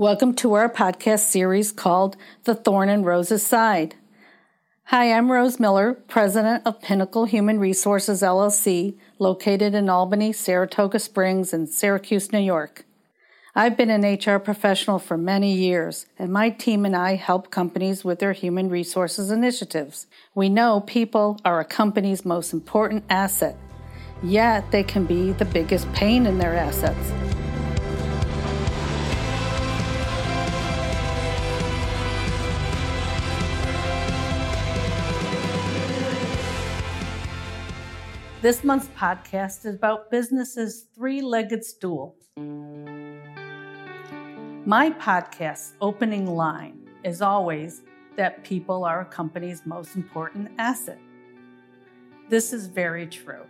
Welcome to our podcast series called The Thorn and Rose's Side. Hi, I'm Rose Miller, president of Pinnacle Human Resources LLC, located in Albany, Saratoga Springs, and Syracuse, New York. I've been an HR professional for many years, and my team and I help companies with their human resources initiatives. We know people are a company's most important asset, yet they can be the biggest pain in their assets. This month's podcast is about business's three legged stool. My podcast's opening line is always that people are a company's most important asset. This is very true.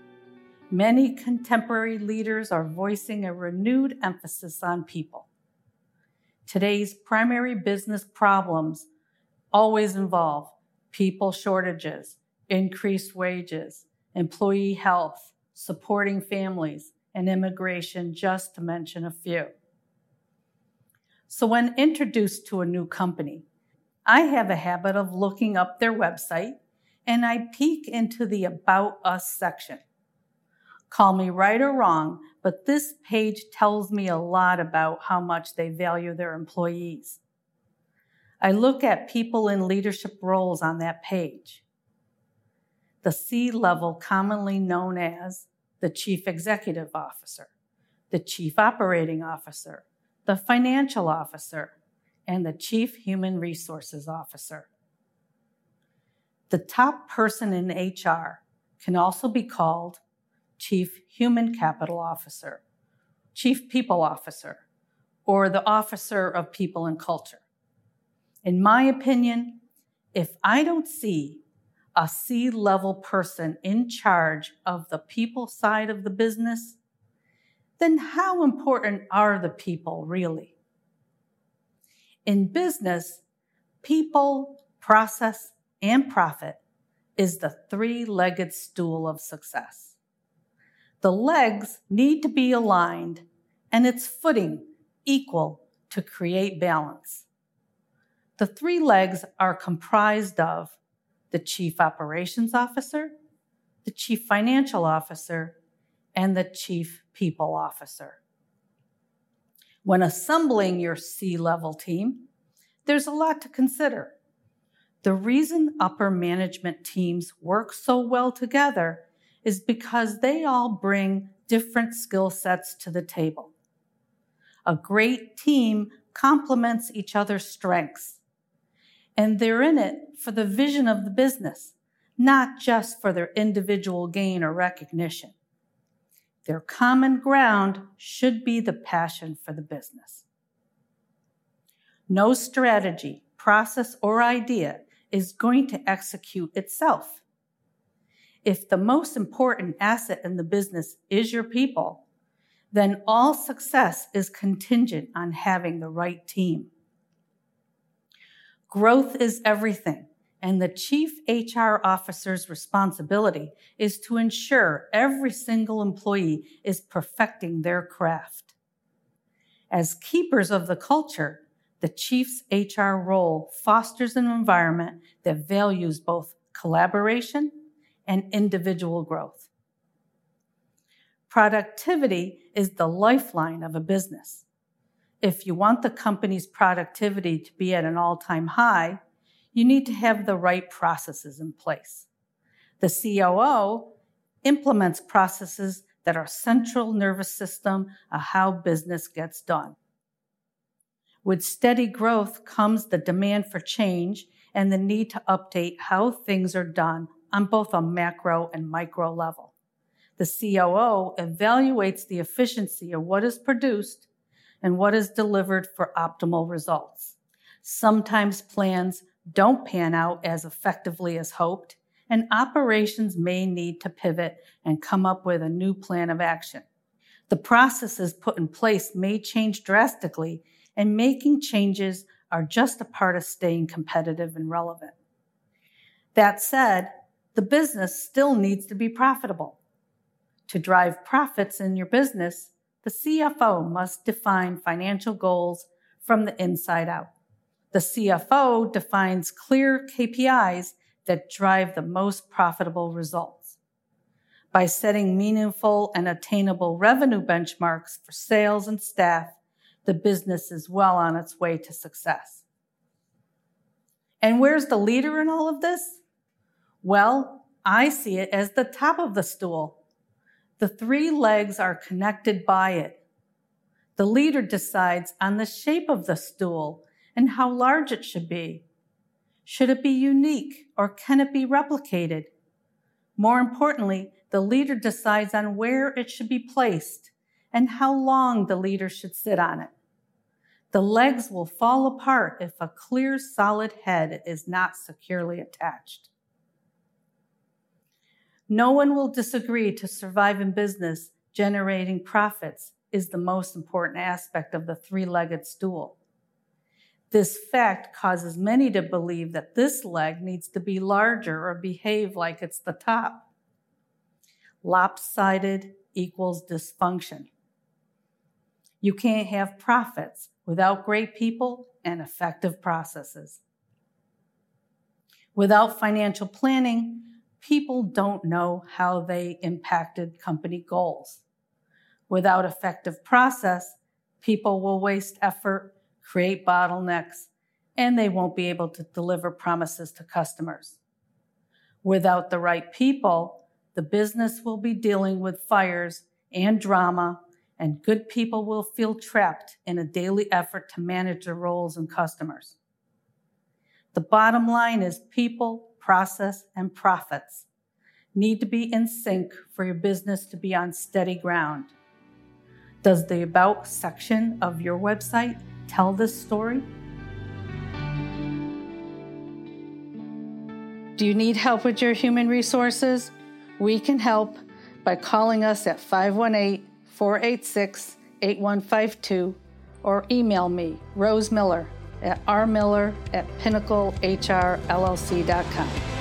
Many contemporary leaders are voicing a renewed emphasis on people. Today's primary business problems always involve people shortages, increased wages, employee health, supporting families, and immigration, just to mention a few. So, when introduced to a new company, I have a habit of looking up their website and I peek into the About Us section. Call me right or wrong, but this page tells me a lot about how much they value their employees. I look at people in leadership roles on that page the C level, commonly known as the Chief Executive Officer, the Chief Operating Officer, the Financial Officer, and the Chief Human Resources Officer. The top person in HR can also be called Chief Human Capital Officer, Chief People Officer, or the Officer of People and Culture. In my opinion, if I don't see a C level person in charge of the people side of the business, then how important are the people really? In business, people, process, and profit is the three legged stool of success. The legs need to be aligned and its footing equal to create balance. The three legs are comprised of the Chief Operations Officer, the Chief Financial Officer, and the Chief People Officer. When assembling your C level team, there's a lot to consider. The reason upper management teams work so well together is because they all bring different skill sets to the table. A great team complements each other's strengths and they're in it for the vision of the business, not just for their individual gain or recognition. Their common ground should be the passion for the business. No strategy, process, or idea is going to execute itself. If the most important asset in the business is your people, then all success is contingent on having the right team. Growth is everything, and the chief HR officer's responsibility is to ensure every single employee is perfecting their craft. As keepers of the culture, the chief's HR role fosters an environment that values both collaboration and individual growth. Productivity is the lifeline of a business if you want the company's productivity to be at an all time high, you need to have the right processes in place. The COO implements processes that are central nervous system of how business gets done. With steady growth comes the demand for change and the need to update how things are done on both a macro and micro level. The COO evaluates the efficiency of what is produced and what is delivered for optimal results. Sometimes plans don't pan out as effectively as hoped, and operations may need to pivot and come up with a new plan of action. The processes put in place may change drastically, and making changes are just a part of staying competitive and relevant. That said, the business still needs to be profitable. To drive profits in your business, the CFO must define financial goals from the inside out. The CFO defines clear KPIs that drive the most profitable results. By setting meaningful and attainable revenue benchmarks for sales and staff, the business is well on its way to success. And where's the leader in all of this? Well, I see it as the top of the stool. The three legs are connected by it. The leader decides on the shape of the stool and how large it should be. Should it be unique or can it be replicated? More importantly, the leader decides on where it should be placed and how long the leader should sit on it. The legs will fall apart if a clear, solid head is not securely attached. No one will disagree to survive in business, generating profits is the most important aspect of the three legged stool. This fact causes many to believe that this leg needs to be larger or behave like it's the top. Lopsided equals dysfunction. You can't have profits without great people and effective processes. Without financial planning, people don't know how they impacted company goals. Without effective process, people will waste effort, create bottlenecks, and they won't be able to deliver promises to customers. Without the right people, the business will be dealing with fires and drama and good people will feel trapped in a daily effort to manage their roles and customers. The bottom line is people, process, and profits need to be in sync for your business to be on steady ground. Does the About section of your website tell this story? Do you need help with your human resources? We can help by calling us at 518 486 8152 or email me, Rose Miller, at rmiller at pinnaclehrllc.com.